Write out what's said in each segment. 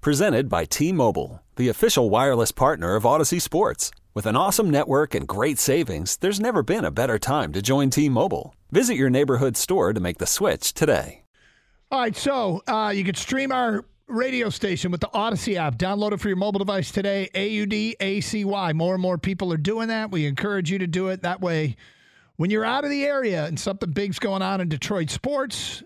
Presented by T Mobile, the official wireless partner of Audacy Sports. With an awesome network and great savings, there's never been a better time to join T Mobile. Visit your neighborhood store to make the switch today. All right, so uh, you can stream our radio station with the Audacy app. Download it for your mobile device today. A U D A C Y. More and more people are doing that. We encourage you to do it. That way, when you're out of the area and something big's going on in Detroit sports,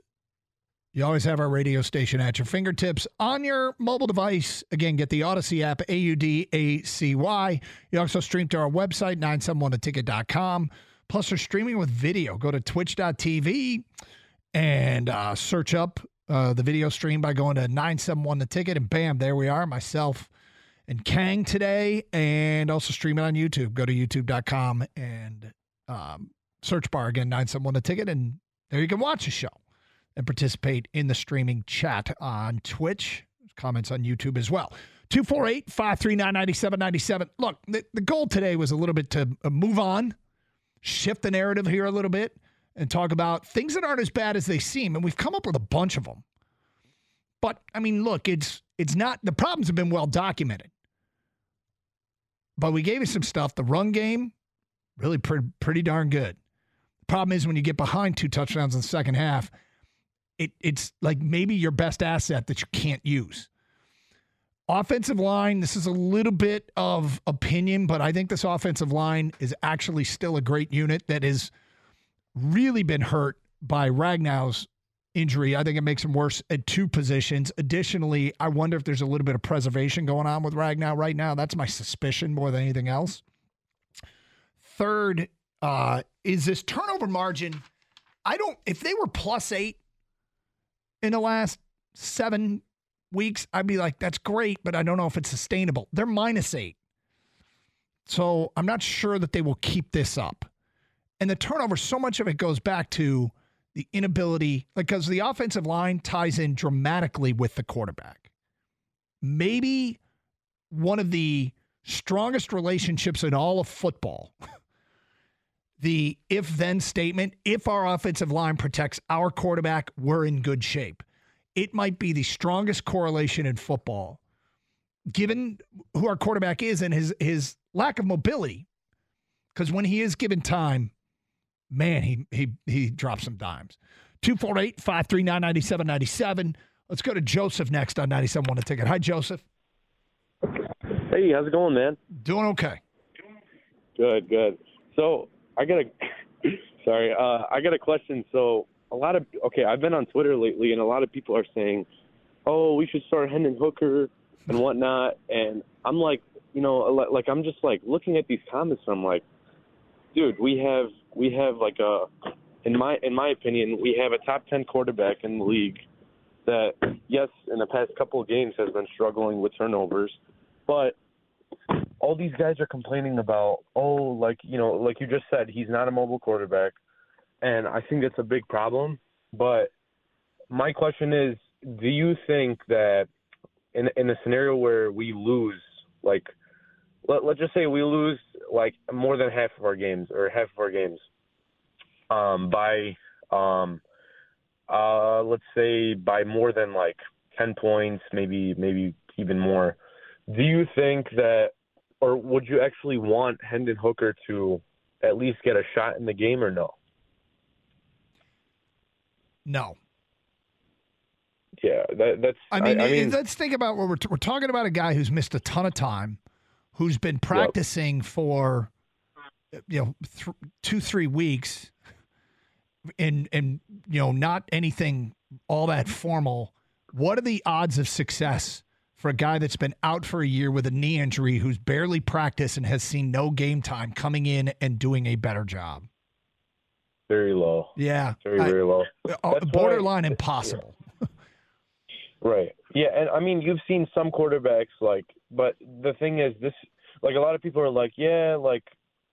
you always have our radio station at your fingertips on your mobile device. Again, get the Audacy app, A U D A C Y. You also stream to our website, 971theticket.com. Plus, we're streaming with video. Go to twitch.tv and uh, search up uh, the video stream by going to 971 the ticket, and bam, there we are. Myself and Kang today, and also stream it on YouTube. Go to youtube.com and um, search bar again, 971 the ticket, and there you can watch the show and participate in the streaming chat on Twitch. Comments on YouTube as well. 248 539 9797. Look, the, the goal today was a little bit to uh, move on, shift the narrative here a little bit, and talk about things that aren't as bad as they seem. And we've come up with a bunch of them. But I mean, look, it's it's not the problems have been well documented. But we gave you some stuff. The run game, really pretty, pretty darn good. The problem is when you get behind two touchdowns in the second half, it, it's like maybe your best asset that you can't use. Offensive line, this is a little bit of opinion, but I think this offensive line is actually still a great unit that has really been hurt by Ragnow's injury. I think it makes him worse at two positions. Additionally, I wonder if there's a little bit of preservation going on with Ragnow right now. That's my suspicion more than anything else. Third, uh, is this turnover margin. I don't, if they were plus eight in the last seven weeks, I'd be like, that's great, but I don't know if it's sustainable. They're minus eight. So I'm not sure that they will keep this up. And the turnover, so much of it goes back to the inability, because the offensive line ties in dramatically with the quarterback. Maybe one of the strongest relationships in all of football. the if then statement if our offensive line protects our quarterback, we're in good shape. It might be the strongest correlation in football, given who our quarterback is and his, his lack of mobility. Because when he is given time, man, he he he drops some dimes. 248 539 9797. Let's go to Joseph next on 97 1 a ticket. Hi, Joseph. Hey, how's it going, man? Doing okay. Good, good. So I got a sorry, uh, I got a question. So a lot of okay, I've been on Twitter lately, and a lot of people are saying, "Oh, we should start Hendon Hooker and whatnot," and I'm like, you know, like I'm just like looking at these comments, and I'm like, dude, we have we have like a in my in my opinion, we have a top ten quarterback in the league that yes, in the past couple of games has been struggling with turnovers, but all these guys are complaining about, oh, like you know, like you just said, he's not a mobile quarterback, and I think that's a big problem. But my question is, do you think that in in a scenario where we lose, like let let's just say we lose like more than half of our games or half of our games, um, by um, uh, let's say by more than like ten points, maybe maybe even more. Do you think that or would you actually want Hendon Hooker to at least get a shot in the game or no? No. Yeah, that, that's. I mean, I, I mean, let's think about what we're t- we're talking about. A guy who's missed a ton of time, who's been practicing yep. for, you know, th- two three weeks, and and you know, not anything all that formal. What are the odds of success for a guy that's been out for a year with a knee injury who's barely practiced and has seen no game time coming in and doing a better job? Very low. Yeah. Very, very low. Uh, borderline why, impossible. Yeah. Right. Yeah, and I mean you've seen some quarterbacks like, but the thing is this, like a lot of people are like, yeah, like,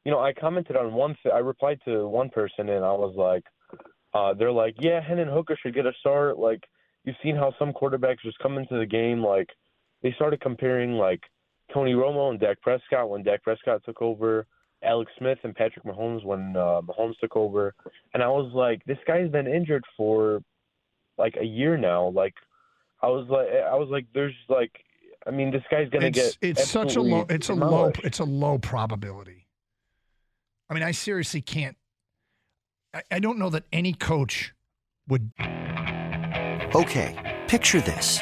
you know, I commented on one, th- I replied to one person and I was like, uh, they're like, yeah, Hendon Hooker should get a start. Like, you've seen how some quarterbacks just come into the game like, they started comparing like Tony Romo and Dak Prescott when Dak Prescott took over. Alex Smith and Patrick Mahomes when uh, Mahomes took over, and I was like, this guy's been injured for like a year now. Like, I was like, I was like, there's like, I mean, this guy's gonna it's, get. It's such a low. It's a low. It's a low probability. I mean, I seriously can't. I, I don't know that any coach would. Okay, picture this: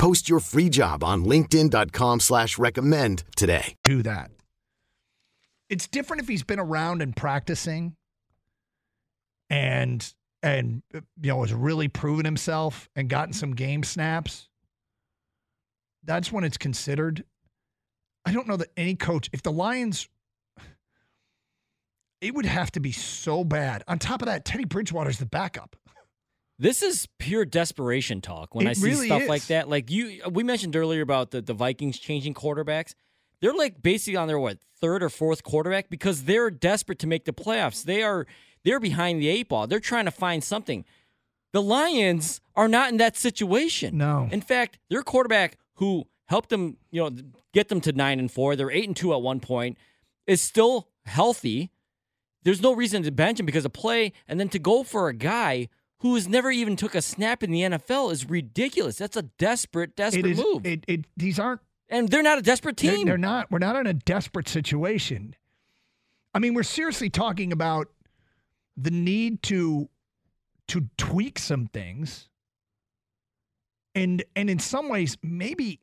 Post your free job on linkedin.com slash recommend today. Do that. It's different if he's been around and practicing and and you know has really proven himself and gotten some game snaps. That's when it's considered. I don't know that any coach, if the Lions, it would have to be so bad. On top of that, Teddy Bridgewater's the backup. This is pure desperation talk when It I see really stuff is. like that. Like you, we mentioned earlier about the, the Vikings changing quarterbacks. They're like basically on their what third or fourth quarterback because they're desperate to make the playoffs. They are they're behind the eight ball. They're trying to find something. The Lions are not in that situation. No. In fact, their quarterback who helped them, you know, get them to nine and four. They're eight and two at one point. Is still healthy. There's no reason to bench him because of play, and then to go for a guy who has never even took a snap in the NFL is ridiculous. That's a desperate, desperate is. move. It, it. These aren't. and they're not a desperate They're, team. they're not. We're not in a desperate situation. I mean, we're seriously talking about the need to to tweak some things, and and in some ways, maybe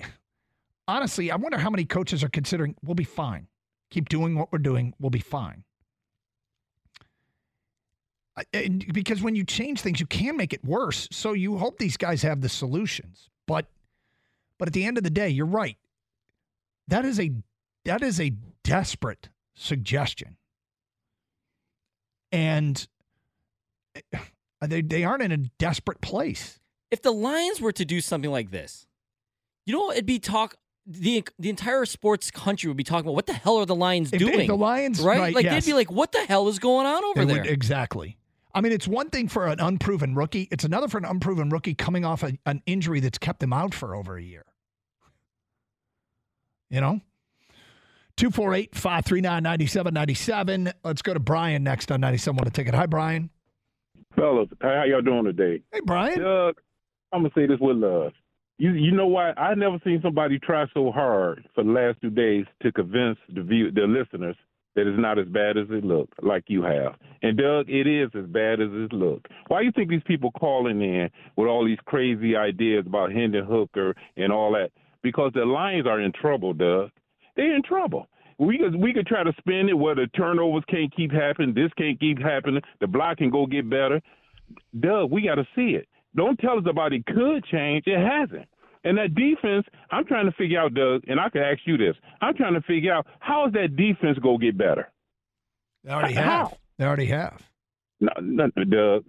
honestly, I wonder how many coaches are considering we'll be fine. Keep doing what we're doing. We'll be fine. Because when you change things, you can make it worse. So you hope these guys have the solutions. But but at the end of the day, you're right. That is a that is a desperate suggestion. And eh, they they aren't in a desperate place. if the Lions were to do something like this, you know, it'd be talk. The the entire sports country would be talking about what the hell are the Lions If- if doing? the Lions- right? right, like yes. they'd be like, what the hell is going on over They there? would- exactly. I mean, it's one thing for an unproven rookie. It's another for an unproven rookie coming off a, an injury that's kept him out for over a year. You know? 248 539 9797. Let's go to Brian next on 97 Want to Ticket. Hi, Brian. Fellas, how y'all doing today? Hey, Brian. Doug, I'm gonna say this with love. You you know what? I never seen somebody try so hard for the last two days to convince the view the listeners that it's not as bad as it looked, like you have. And Doug, it is as bad as it looked. Why do you think these people calling in with all these crazy ideas about Hendon Hooker and all that? Because the Lions are in trouble, Doug. They're in trouble. We could we could try to spin it where the turnovers can't keep happening, this can't keep happening, the block can go get better. Doug, we got to see it. Don't tell us about it could change. It hasn't. And that defense, I'm trying to figure out, Doug, and I can ask you this. I'm trying to figure out how is that defense going to get better? They already How? have. They already have. No, no, Doug.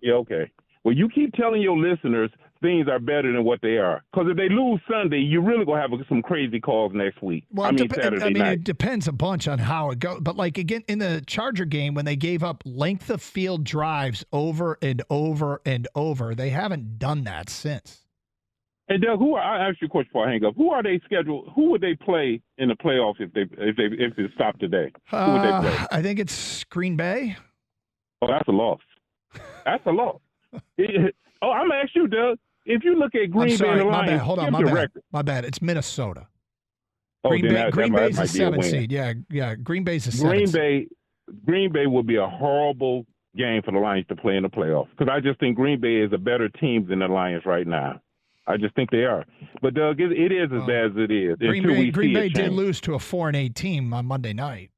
Yeah, okay. Well, you keep telling your listeners things are better than what they are. Because if they lose Sunday, you're really going to have some crazy calls next week. Well, I mean, dep- Saturday I mean, night. it depends a bunch on how it goes. But like again, in the Charger game, when they gave up length of field drives over and over and over, they haven't done that since. Hey, Doug, who are, I ask you a question before I hang up. Who are they scheduled? Who would they play in the playoffs if they if they if it stopped today? Who would they Uh, play? I think it's Green Bay. Oh, that's a loss. That's a loss. It- oh, I'm gonna ask you, Doug. If you look at Green Bay sorry, and the my bad. Hold on, my bad. record. My bad. It's Minnesota. Oh, Green Bay. that- that Green might- Bay's a might a seven seed. Yeah, yeah. Green Bay's a seven Green seed. Bay, Green Bay will be a horrible game for the Lions to play in the playoffs because I just think Green Bay is a better team than the Lions right now. I just think they are. But Doug, it, it is as Well, bad as it is. Green Bay. Green Bay did lose to a four and eight team on Monday night.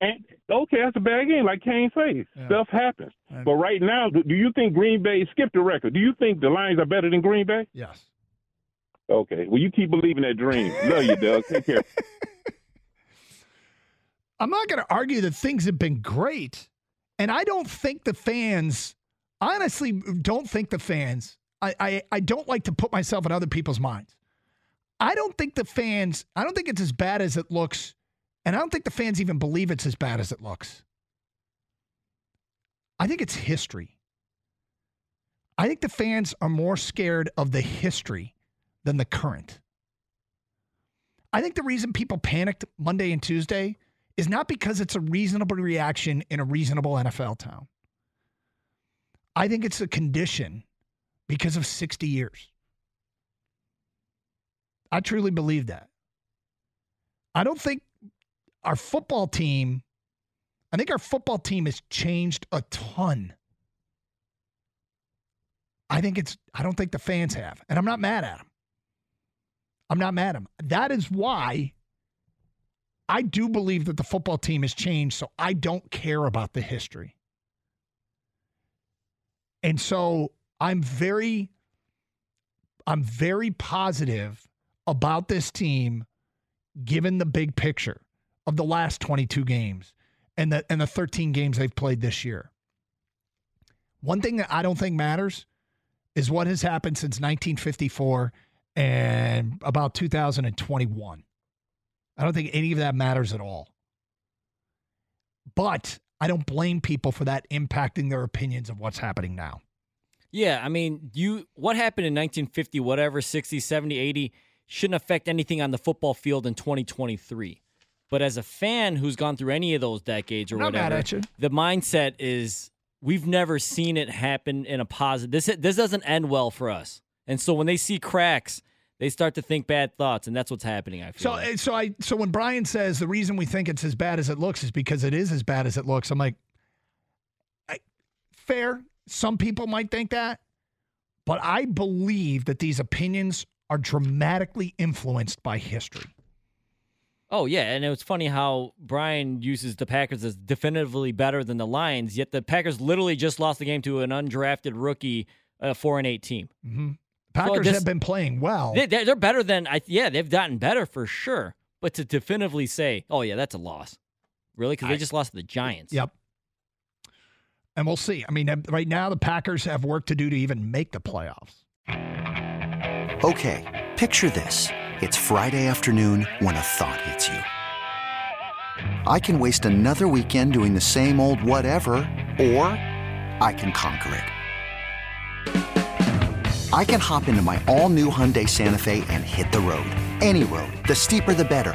And, okay, that's a bad game, like Kane says. Yeah. Stuff happens. And- But right now, do, do you think Green Bay skipped the record? Do you think the Lions are better than Green Bay? Yes. Okay. Well, you keep believing that dream. Love you, Doug. Take care. I'm not going to argue that things have been great. And I don't think the fans, honestly, don't think the fans, I, I, don't like to put myself in other people's minds. I don't think the fans, I don't think it's as bad as it looks. And I don't think the fans even believe it's as bad as it looks. I think it's history. I think the fans are more scared of the history than the current. I think the reason people panicked Monday and Tuesday is not because it's a reasonable reaction in a reasonable NFL town. I think it's a condition because of 60 years. I truly believe that. I don't think our football team, I think our football team has changed a ton. I think it's, I don't think the fans have. And I'm not mad at them. I'm not mad at them. That is why I do believe that the football team has changed, so I don't care about the history. And so I'm very I'm very positive about this team given the big picture of the last 22 games and the and the 13 games they've played this year. One thing that I don't think matters is what has happened since 1954 and about 2021. I don't think any of that matters at all. But I don't blame people for that impacting their opinions of what's happening now. Yeah, I mean, you what happened in 1950, whatever, 60, 70, 80 shouldn't affect anything on the football field in 2023. But as a fan who's gone through any of those decades or I'm whatever, the mindset is we've never seen it happen in a positive. This this doesn't end well for us. And so when they see cracks, they start to think bad thoughts, and that's what's happening. I feel. So, like. Eh, so I, so when Brian says the reason we think it's as bad as it looks is because it is as bad as it looks, I'm like, I, fair. Some people might think that, but I believe that these opinions are dramatically influenced by history. Oh yeah, and it was funny how Brian uses the Packers as definitively better than the Lions, yet the Packers literally just lost the game to an undrafted rookie, uh, four and eight team. Mm-hmm. Packers this- have been playing well. They, they're, they're better than I. Yeah, they've gotten better for sure. But to definitively say, oh yeah, that's a loss, really, because they just lost to the Giants. Yep. And we'll see. I mean, right now the Packers have work to do to even make the playoffs. Okay, picture this. It's Friday afternoon when a thought hits you. I can waste another weekend doing the same old whatever, or I can conquer it. I can hop into my all new Hyundai Santa Fe and hit the road. Any road. The steeper, the better.